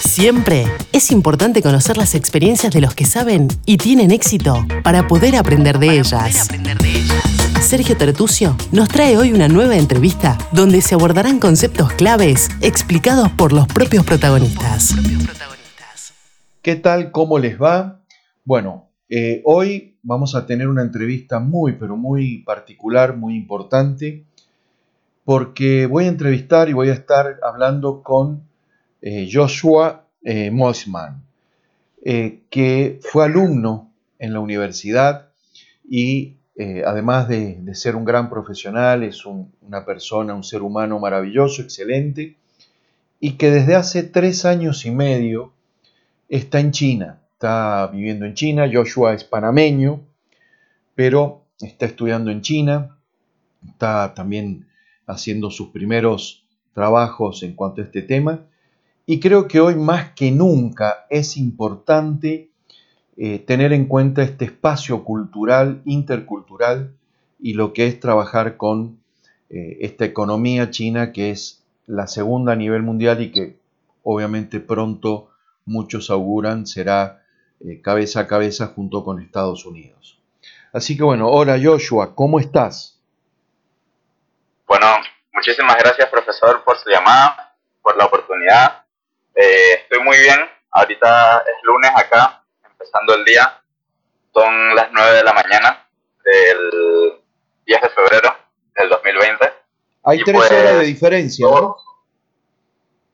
Siempre es importante conocer las experiencias de los que saben y tienen éxito para poder aprender de ellas. Sergio Tertucio nos trae hoy una nueva entrevista donde se abordarán conceptos claves explicados por los propios protagonistas. ¿Qué tal? ¿Cómo les va? Bueno, eh, hoy vamos a tener una entrevista muy, pero muy particular, muy importante, porque voy a entrevistar y voy a estar hablando con eh, Joshua eh, Mossman, eh, que fue alumno en la universidad y eh, además de, ser un gran profesional, es una persona, un ser humano maravilloso, excelente, y que desde hace tres años y medio está en China, está viviendo en China, Joshua es panameño, pero está estudiando en China, está también haciendo sus primeros trabajos en cuanto a este tema, y creo que hoy más que nunca es importante eh, tener en cuenta este espacio cultural, intercultural, y lo que es trabajar con eh, esta economía china que es la segunda a nivel mundial y que obviamente pronto muchos auguran será eh, cabeza a cabeza junto con Estados Unidos. Así que bueno, hola Joshua, ¿cómo estás? Bueno, muchísimas gracias profesor por su llamada, por la oportunidad eh, estoy muy bien. Ahorita es lunes acá, empezando el día. Son las 9 de la mañana del 10 de febrero del 2020. Hay tres pues, horas de diferencia, ¿no?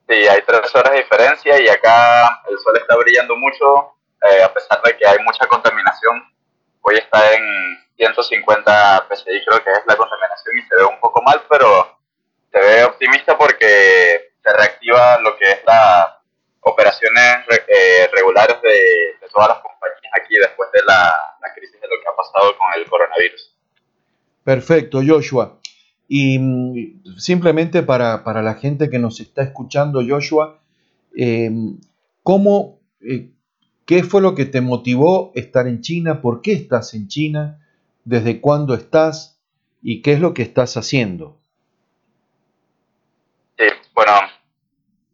Sí, hay tres horas de diferencia y acá el sol está brillando mucho, eh, a pesar de que hay mucha contaminación. Hoy está en 150 PSI, creo que es la contaminación, y se ve un poco mal, pero se ve optimista porque se reactiva lo que es las operaciones eh, regulares de, todas las compañías aquí después de la, crisis de lo que ha pasado con el coronavirus. Perfecto, Joshua. Y mm, simplemente para, la gente que nos está escuchando, Joshua, em, ¿cómo, eh, ¿qué fue lo que te motivó estar en China? ¿Por qué estás en China? ¿Desde cuándo estás? ¿Y qué es lo que estás haciendo? Sí, bueno,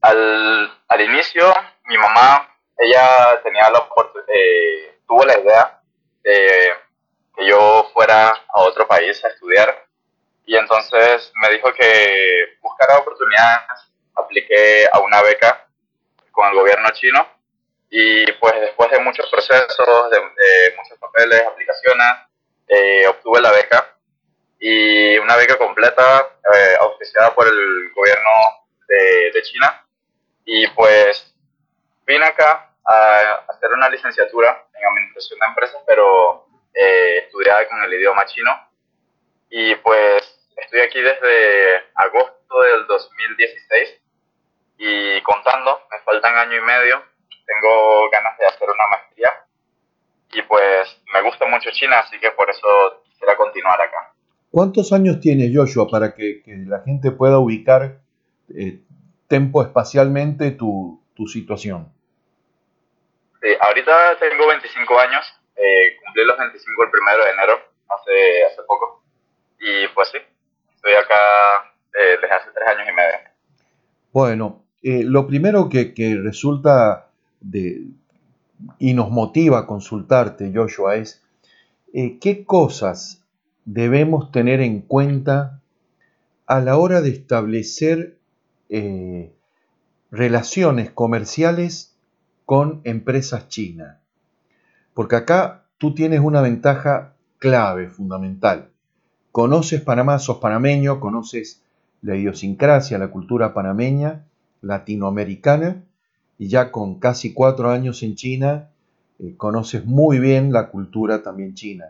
al, al inicio, mi mamá, ella tenía la eh, tuvo la idea de que yo fuera a otro país a estudiar. Y entonces me dijo que buscara oportunidades, apliqué a una beca con el gobierno chino. Y pues después de muchos procesos, de, muchos papeles, aplicaciones, eh, obtuve la beca. Y una beca completa eh, auspiciada por el gobierno de, de China y pues vine acá a hacer una licenciatura en administración de empresas, pero eh, estudiada con el idioma chino. Y pues estoy aquí desde agosto del 2016 y contando, me faltan año y medio, tengo ganas de hacer una maestría y pues me gusta mucho China, así que por eso quisiera continuar acá. ¿Cuántos años tiene Joshua para que, la gente pueda ubicar eh, tempo espacialmente tu, tu situación? Sí, ahorita tengo 25 años, eh, cumplí los 25 el primero de enero, hace, hace poco, y pues sí, estoy acá eh, desde hace tres años y medio. Bueno, eh, lo primero que, que resulta de, y nos motiva a consultarte, Joshua, es qué cosas debemos tener en cuenta a la hora de establecer eh, relaciones comerciales con empresas chinas. Porque acá tú tienes una ventaja clave, fundamental. Conoces Panamá, sos panameño, conoces la idiosincrasia, la cultura panameña, latinoamericana, y ya con casi cuatro años en China, eh, conoces muy bien la cultura también china.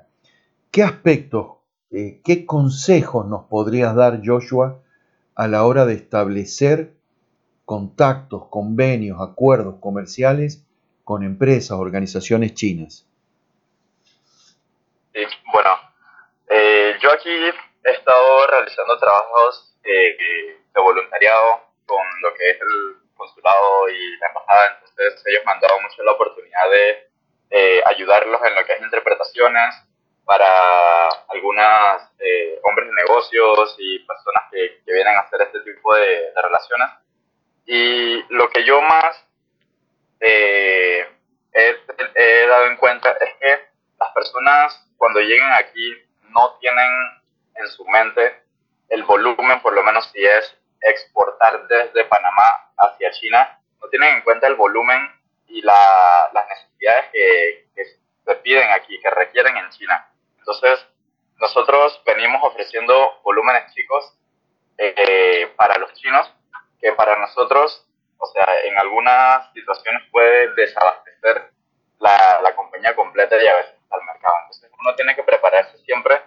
¿Qué aspectos, eh, qué consejos nos podrías dar, Joshua, a la hora de establecer contactos, convenios, acuerdos comerciales con empresas, organizaciones chinas? Sí, bueno, eh, yo aquí he estado realizando trabajos eh, de voluntariado con lo que es el consulado y la embajada, entonces ellos me han dado mucho la oportunidad de eh, ayudarlos en lo que es interpretaciones, para algunas eh, hombres de negocios y personas que, que, vienen a hacer este tipo de, relaciones. Y lo que yo más eh, he, dado en cuenta es que las personas cuando lleguen aquí no tienen en su mente el volumen, por lo menos si es exportar desde Panamá hacia China, no tienen en cuenta el volumen y las necesidades que, se piden aquí, que requieren en China. Entonces, nosotros venimos ofreciendo volúmenes chicos eh, para los chinos, que para nosotros, o sea, en algunas situaciones puede desabastecer la, la compañía completa y a veces al mercado. Entonces, uno tiene que prepararse siempre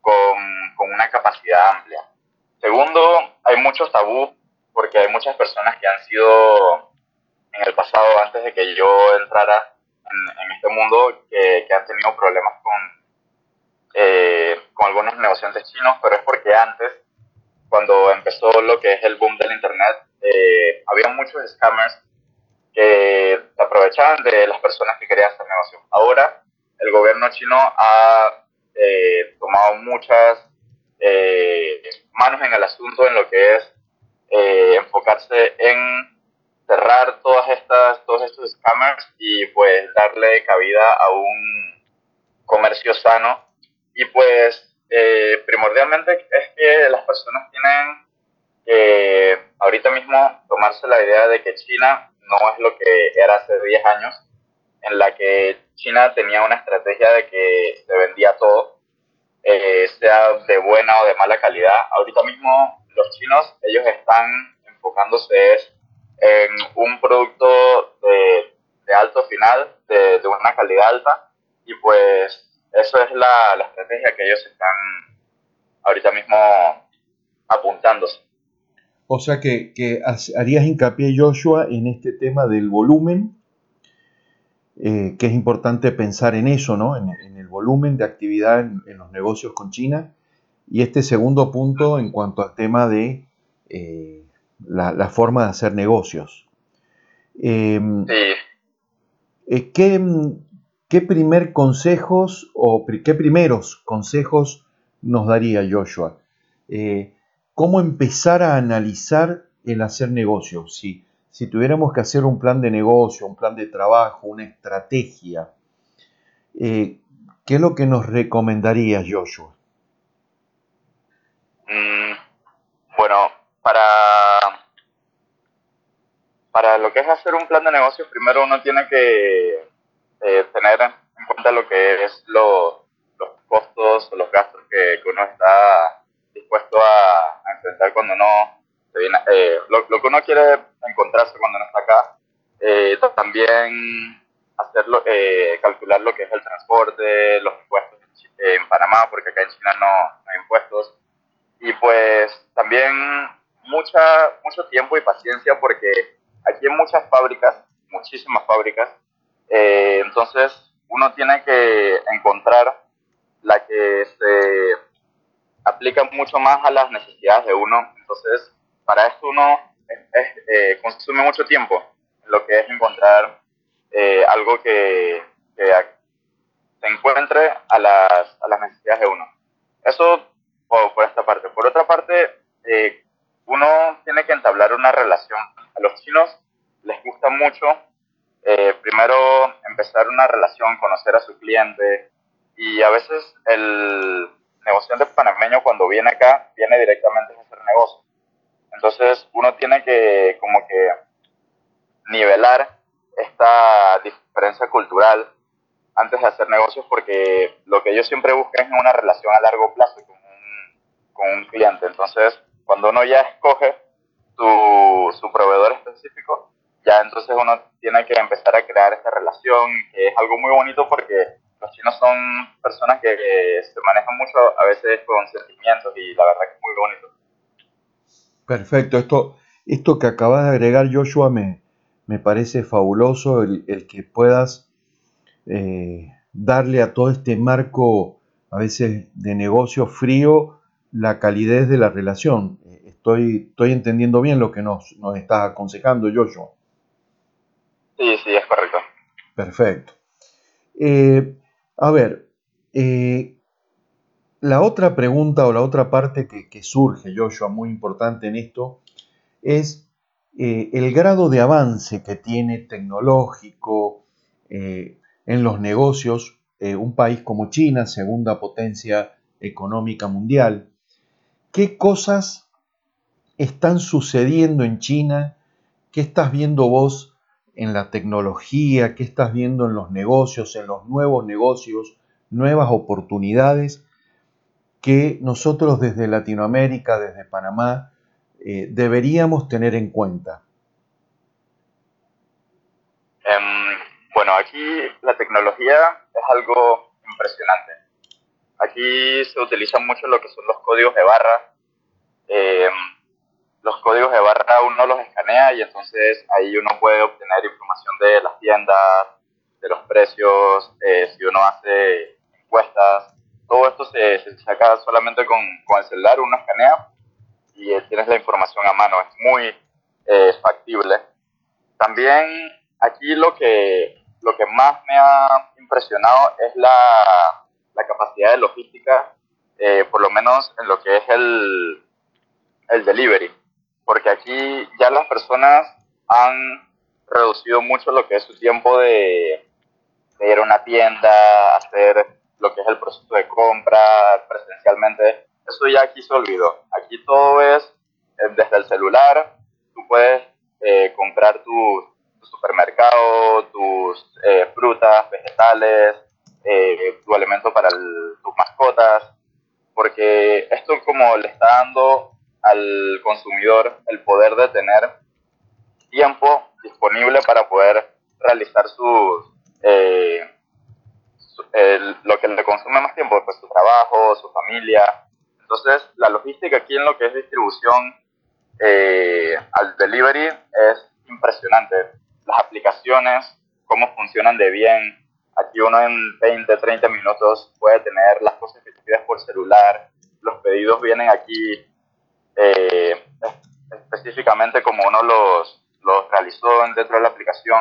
con, con una capacidad amplia. Segundo, hay muchos tabú porque hay muchas personas que han sido en el pasado, antes de que yo entrara en, este mundo, que, que, han tenido problemas con, eh, con algunos negociantes chinos, pero es porque antes, cuando empezó lo que es el boom del Internet, eh, había muchos scammers que aprovechaban de las personas que querían hacer negocios. Ahora, el gobierno chino ha eh, tomado muchas eh, manos en el asunto en lo que es eh, enfocarse en cerrar todas estas, todos estos scammers y pues darle cabida a un comercio sano. Eh, primordialmente es que las personas tienen que ahorita mismo tomarse la idea de que China no es lo que era hace 10 años, en la que China tenía una estrategia de que se vendía todo eh, sea de buena o de mala calidad. Ahorita mismo los chinos, ellos están enfocándose en un producto de, alto final, de, una calidad alta, y pues eso es la, estrategia que ellos están ahorita mismo apuntándose. O sea que, que harías hincapié, Joshua, en este tema del volumen eh, que es importante pensar en eso, ¿no? en, el volumen de actividad en, los negocios con China. Y este segundo punto en cuanto al tema de eh, la, forma de hacer negocios. Em, eh, ¿qué, ¿qué, primer consejos o qué primeros consejos nos daría Joshua? ¿Cómo empezar a analizar el hacer negocios? Si, si tuviéramos que hacer un plan de negocio, un plan de trabajo, una estrategia, eh, ¿qué es lo que nos recomendaría Joshua? Mm, bueno, para, para lo que es hacer un plan de negocio, primero uno tiene que eh, tener en cuenta lo que es los costos o los gastos que, uno está dispuesto a, a enfrentar cuando uno eh, lo, que uno quiere encontrarse cuando uno está acá, eh, también hacerlo, eh, calcular lo que es el transporte, los impuestos en Panamá, porque acá en China no, hay impuestos, y pues también mucha, mucho tiempo y paciencia porque aquí hay muchas fábricas, muchísimas fábricas, entonces uno tiene que encontrar la que se aplica mucho más a las necesidades de uno, entonces para esto uno eh, consume mucho tiempo lo que es encontrar eh, algo que, se encuentre a las, a las, necesidades de uno. Eso por, esta parte. Por otra parte, eh, uno tiene que entablar una relación. A los chinos les gusta mucho primero empezar una relación, conocer a su cliente y a veces el negociante panameño cuando viene acá viene directamente a hacer negocio entonces uno tiene que como que nivelar esta diferencia cultural antes de hacer negocios porque lo que yo siempre busco es una relación a largo plazo con un, con un cliente. Entonces cuando uno ya escoge su, su proveedor específico, ya entonces uno tiene que empezar a crear esta relación, que es algo muy bonito porque los chinos son personas que se manejan mucho a veces con sentimientos y la verdad que es muy bonito. Perfecto, esto, esto que acabas de agregar, Joshua, me, me parece fabuloso el, que puedas eh, darle a todo este marco, a veces de negocio frío, la calidez de la relación. Estoy, estoy entendiendo bien lo que nos, nos estás aconsejando, Joshua. Sí, sí, es correcto. Perfecto. Eh, a ver, eh, la otra pregunta o la otra parte que, surge, Joshua, muy importante en esto, es eh, el grado de avance que tiene tecnológico en los negocios un país como China, segunda potencia económica mundial. ¿Qué cosas están sucediendo en China? ¿Qué estás viendo vos en la tecnología? ¿Qué estás viendo en los negocios, en los nuevos negocios, nuevas oportunidades que nosotros desde Latinoamérica, desde Panamá, eh, deberíamos tener en cuenta? Em, bueno, aquí la tecnología es algo impresionante. Aquí se utiliza mucho lo que son los códigos de barra. Em, los códigos de barra uno los escanea y entonces ahí uno puede obtener información de las tiendas, de los precios, eh, si uno hace encuestas. Todo esto se, saca solamente con, con el celular, uno escanea y eh, tienes la información a mano. Es muy eh, factible. También aquí lo que, lo que más me ha impresionado es la, la capacidad de logística, eh, por lo menos en lo que es el, el delivery. Porque aquí ya las personas han reducido mucho lo que es su tiempo de, ir a una tienda, hacer lo que es el proceso de compra presencialmente eso ya aquí se olvidó. Aquí todo es eh, desde el celular, tú puedes eh, comprar tu, supermercado, tus eh, frutas, vegetales, tu alimento para tus mascotas, porque esto como le está dando al consumidor el poder de tener tiempo disponible para poder realizar sus lo que le consume más tiempo, pues su trabajo, su familia, entonces, la logística aquí en lo que es distribución eh, al delivery es impresionante. Las aplicaciones, cómo funcionan de bien. Aquí uno en 20, 30 minutos puede tener las cosas que pides por celular. Los pedidos vienen aquí eh, específicamente como uno los, los realizó dentro de la aplicación.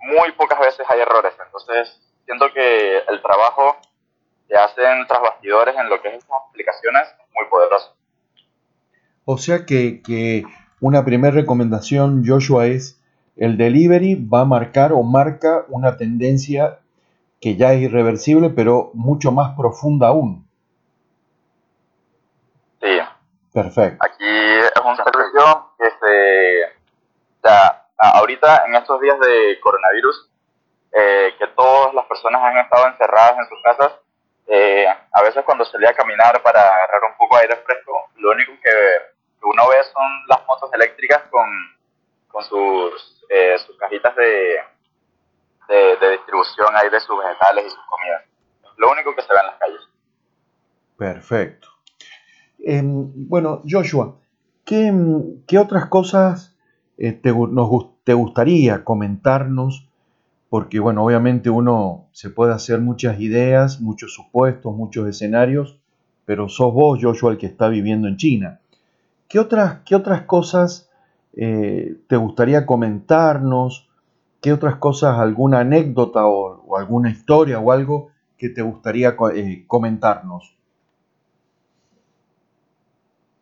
Muy pocas veces hay errores. Entonces, siento que el trabajo que hacen tras bastidores en lo que es estas aplicaciones muy poderoso. O sea que, una primera recomendación, Joshua, es el delivery va a marcar o marca una tendencia que ya es irreversible, pero mucho más profunda aún. Sí. Perfecto. Aquí es un servicio que se... Ya, ahorita en estos días de coronavirus, eh, que todas las personas han estado encerradas en sus casas, eh, a veces cuando salía a caminar para agarrar un poco de aire fresco, lo único que, uno ve son las motos eléctricas con, con sus, eh, sus cajitas de, de, distribución ahí de sus vegetales y sus comidas. Lo único que se ve en las calles. Perfecto. Em, bueno, Joshua, ¿qué, qué otras cosas eh, te gustaría comentarnos porque bueno, obviamente uno se puede hacer muchas ideas, muchos supuestos, muchos escenarios, pero sos vos, Joshua, el que está viviendo en China. ¿Qué otras, qué otras cosas eh, te gustaría comentarnos? ¿Qué otras cosas, alguna anécdota o, alguna historia o algo que te gustaría eh, comentarnos?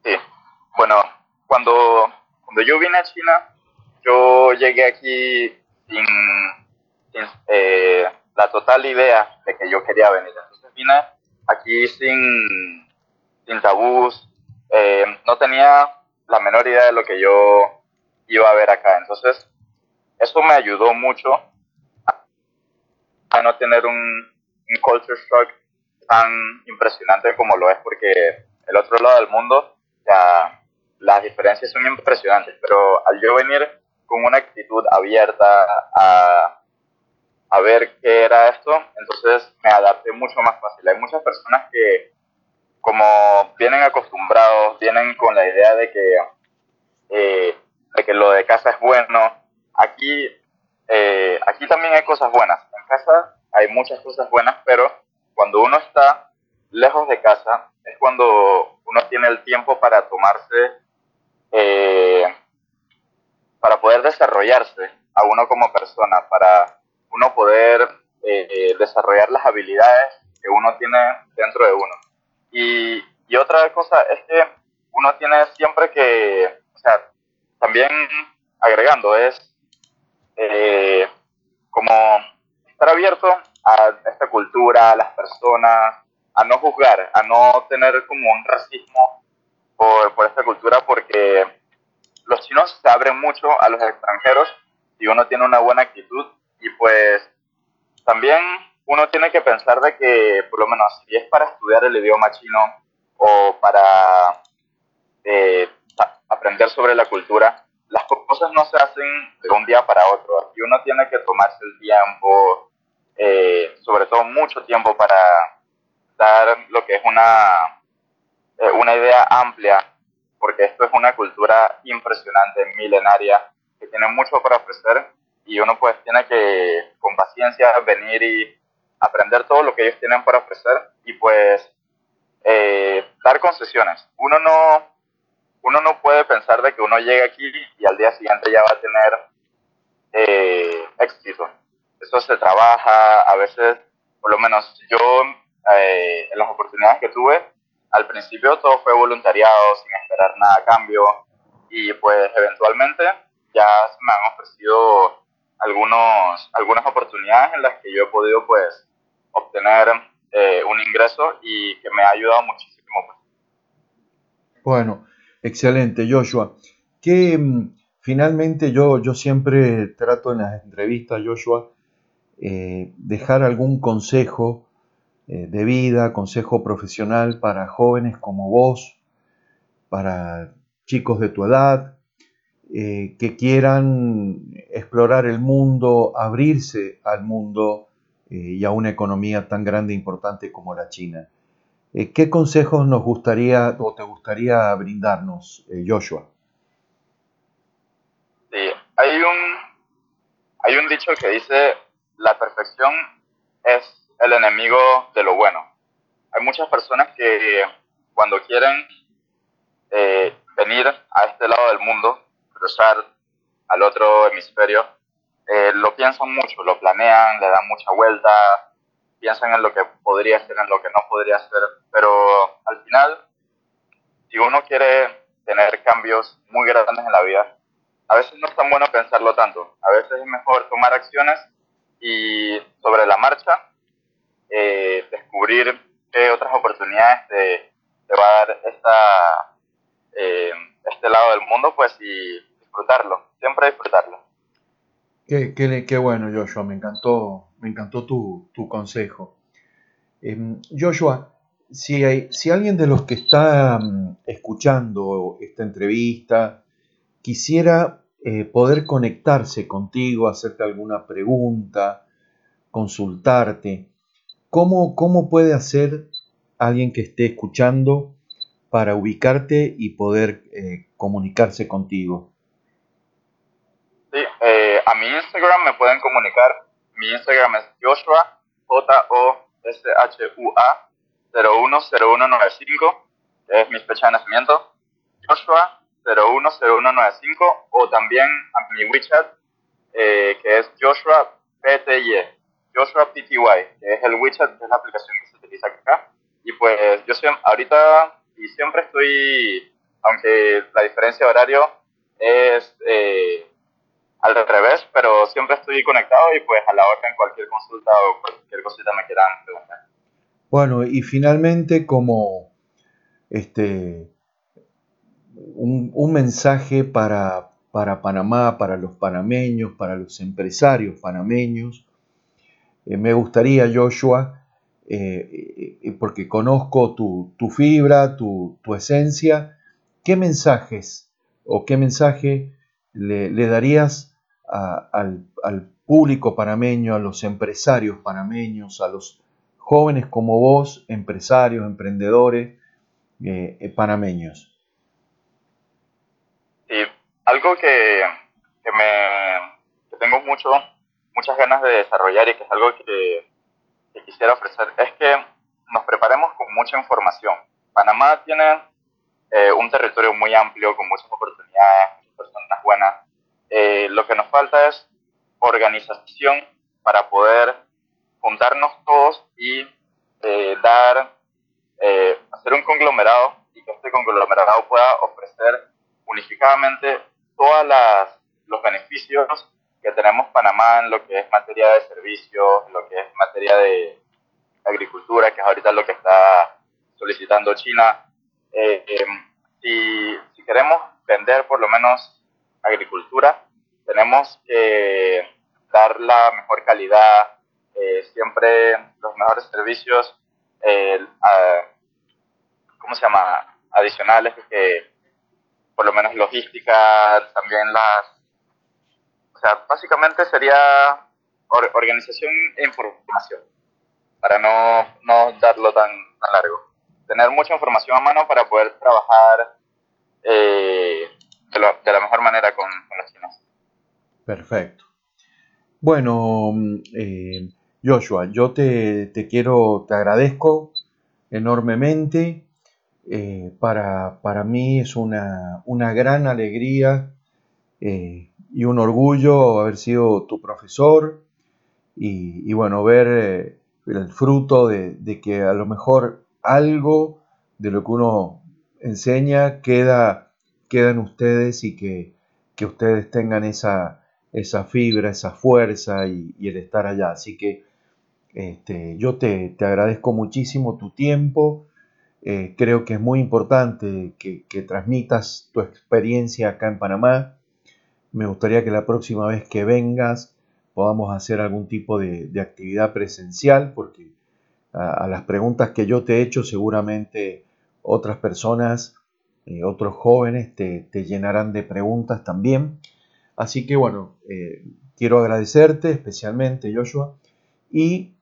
Sí, bueno, cuando, cuando yo vine a China, yo llegué aquí sin eh, la total idea de que yo quería venir. Entonces vine aquí sin, sin tabús, eh, no tenía la menor idea de lo que yo iba a ver acá. Entonces, eso me ayudó mucho a no tener un, un culture shock tan impresionante como lo es, porque el otro lado del mundo, ya, las diferencias son impresionantes, pero al yo venir con una actitud abierta a a ver qué era esto, entonces me adapté mucho más fácil. Hay muchas personas que como vienen acostumbrados, vienen con la idea de que, eh, de que lo de casa es bueno. Aquí, eh, aquí también hay cosas buenas. En casa hay muchas cosas buenas, pero cuando uno está lejos de casa es cuando uno tiene el tiempo para tomarse, eh, para poder desarrollarse a uno como persona, para uno poder eh, desarrollar las habilidades que uno tiene dentro de uno. Y, otra cosa es que uno tiene siempre que, o sea, también agregando es eh, como estar abierto a esta cultura, a las personas, a no juzgar, a no tener como un racismo por, por esta cultura, porque los chinos se abren mucho a los extranjeros y uno tiene una buena actitud y pues también uno tiene que pensar de que por lo menos si es para estudiar el idioma chino o para eh, aprender sobre la cultura, las cosas no se hacen de un día para otro. Y uno tiene que tomarse el tiempo, eh, sobre todo mucho tiempo para dar lo que es una, eh, una idea amplia, porque esto es una cultura impresionante, milenaria, que tiene mucho para ofrecer y uno pues tiene que con paciencia venir y aprender todo lo que ellos tienen para ofrecer y pues eh, dar concesiones. Uno no, uno no puede pensar de que uno llegue aquí y al día siguiente ya va a tener eh, éxito. Eso se trabaja, a veces, por lo menos yo, eh, en las oportunidades que tuve, al principio todo fue voluntariado, sin esperar nada a cambio, y pues eventualmente ya se me han ofrecido algunos, algunas oportunidades en las que yo he podido pues obtener eh, un ingreso y que me ha ayudado muchísimo. Pues. Bueno, excelente, Joshua. Que mm, finalmente yo, yo siempre trato en las entrevistas, Joshua, eh, dejar algún consejo de vida, consejo profesional para jóvenes como vos, para chicos de tu edad, que quieran explorar el mundo, abrirse al mundo eh, y a una economía tan grande e importante como la China. Eh, ¿Qué consejos nos gustaría o te gustaría brindarnos, eh, Joshua? Sí, hay un, hay un dicho que dice, la perfección es el enemigo de lo bueno. Hay muchas personas que cuando quieren venir a este lado del mundo, cruzar al otro hemisferio, eh, lo piensan mucho, lo planean, le dan mucha vuelta, piensan en lo que podría ser, en lo que no podría ser, pero al final, si uno quiere tener cambios muy grandes en la vida, a veces no es tan bueno pensarlo tanto, a veces es mejor tomar acciones y sobre la marcha eh, descubrir qué otras oportunidades te, va a dar eh, este lado del mundo, pues y disfrutarlo, siempre disfrutarlo. Qué, bueno, Joshua, me encantó, me encantó tu, consejo. Em, Joshua, si, hay, si alguien de los que está mm, escuchando esta entrevista quisiera eh, poder conectarse contigo, hacerte alguna pregunta, consultarte, ¿cómo, cómo puede hacer alguien que esté escuchando para ubicarte y poder eh, comunicarse contigo? Sí, eh, a mi Instagram me pueden comunicar. Mi Instagram es Joshua, J-O-S-H-U-A 010195, que es mi fecha de nacimiento. Joshua 010195 o también a mi WeChat, eh, que es Joshua PTY, Joshua PTY, que es el que es la aplicación que se utiliza acá. Y pues yo siempre, ahorita y siempre estoy, aunque la diferencia de horario es... Eh, al revés, pero siempre estoy conectado y pues a la orden cualquier consulta o cualquier cosita me quieran preguntar. Bueno, y finalmente como este un, mensaje para, para, Panamá, para los panameños, para los empresarios panameños. Eh, me gustaría, Joshua, eh, eh, porque conozco tu, fibra, tu, tu, esencia, ¿qué mensajes o qué mensaje le, darías al, público panameño, a los empresarios panameños, a los jóvenes como vos, empresarios, emprendedores panameños? Algo que, me tengo mucho, muchas ganas de desarrollar y que es algo que, quisiera ofrecer es que nos preparemos con mucha información. Panamá tiene eh, un territorio muy amplio, con muchas oportunidades, muchas personas buenas, eh, lo que nos falta es organización para poder juntarnos todos y eh, dar, eh, hacer un conglomerado y que este conglomerado pueda ofrecer unificadamente todas las, los beneficios que tenemos Panamá en lo que es materia de servicios, lo que es materia de agricultura, que es ahorita lo que está solicitando China. Eh, em, si, si queremos vender por lo menos agricultura, tenemos que dar la mejor calidad, eh, siempre los mejores servicios, eh, ¿cómo se llama? Adicionales, que por lo menos logística, también las... O sea, básicamente sería organización e información, para no, no darlo tan, tan largo. Tener mucha información a mano para poder trabajar eh, de, la mejor manera con, con los chinos. Perfecto. Bueno, eh, Joshua, yo te, quiero, te agradezco enormemente. Eh, para, para, mí es una, una gran alegría y un orgullo haber sido tu profesor y, bueno, ver el fruto de, que a lo mejor algo de lo que uno enseña queda, queda en ustedes y que, que ustedes tengan esa, esa fibra, esa fuerza y, el estar allá. Así que este, yo te, agradezco muchísimo tu tiempo. Eh, creo que es muy importante que, transmitas tu experiencia acá en Panamá. Me gustaría que la próxima vez que vengas podamos hacer algún tipo de, actividad presencial, porque a, las preguntas que yo te he hecho seguramente otras personas, eh, otros jóvenes te, llenarán de preguntas también. Así que bueno, eh, quiero agradecerte especialmente, Joshua, y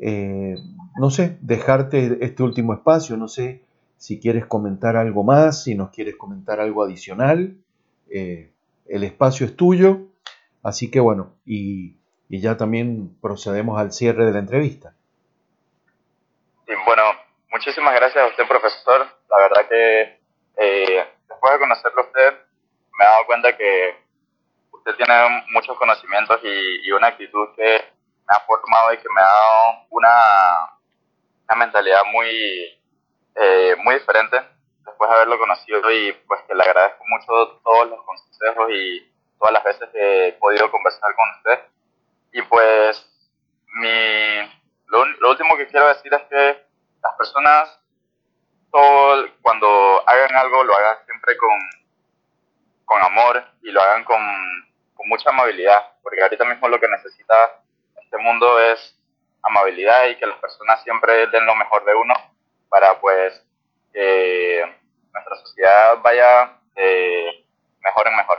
eh, no sé, dejarte este último espacio, no sé si quieres comentar algo más, si nos quieres comentar algo adicional, el espacio es tuyo, así que bueno, y, ya también procedemos al cierre de la entrevista. bueno, muchísimas gracias a usted, profesor. La verdad que después de conocerlo a usted, me he dado cuenta que usted tiene muchos conocimientos y, una actitud que me ha formado y que me ha dado una, una mentalidad muy, eh, muy diferente después de haberlo conocido y pues que le agradezco mucho todos los consejos y todas las veces que he podido conversar con usted. Y pues mi, lo, lo último que quiero decir es que las personas todo, cuando hagan algo lo hagan siempre con, con amor y lo hagan con con mucha amabilidad, porque ahorita mismo lo que necesita este mundo es amabilidad y que las personas siempre den lo mejor de uno para pues que nuestra sociedad vaya de mejor en mejor.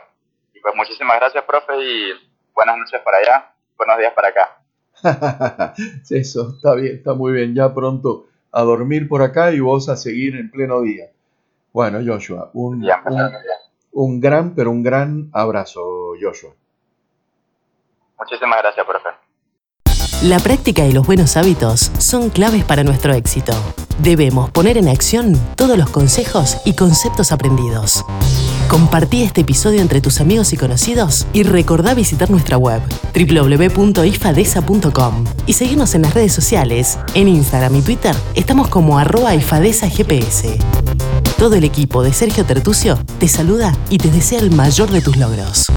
Y pues muchísimas gracias, profe, y buenas noches para allá, buenos días para acá. Eso, está bien, está muy bien. Ya pronto a dormir por acá y vos a seguir en pleno día. Bueno, Joshua, un, un gran, pero un gran abrazo, Joshua. Muchísimas gracias, profe. La práctica y los buenos hábitos son claves para nuestro éxito. Debemos poner en acción todos los consejos y conceptos aprendidos. Compartí este episodio entre tus amigos y conocidos y recordá visitar nuestra web www.ifadesa.com y seguirnos en las redes sociales. En Instagram y Twitter estamos como arroba ifadesagps. Todo el equipo de Sergio Tertucio te saluda y te desea el mayor de tus logros.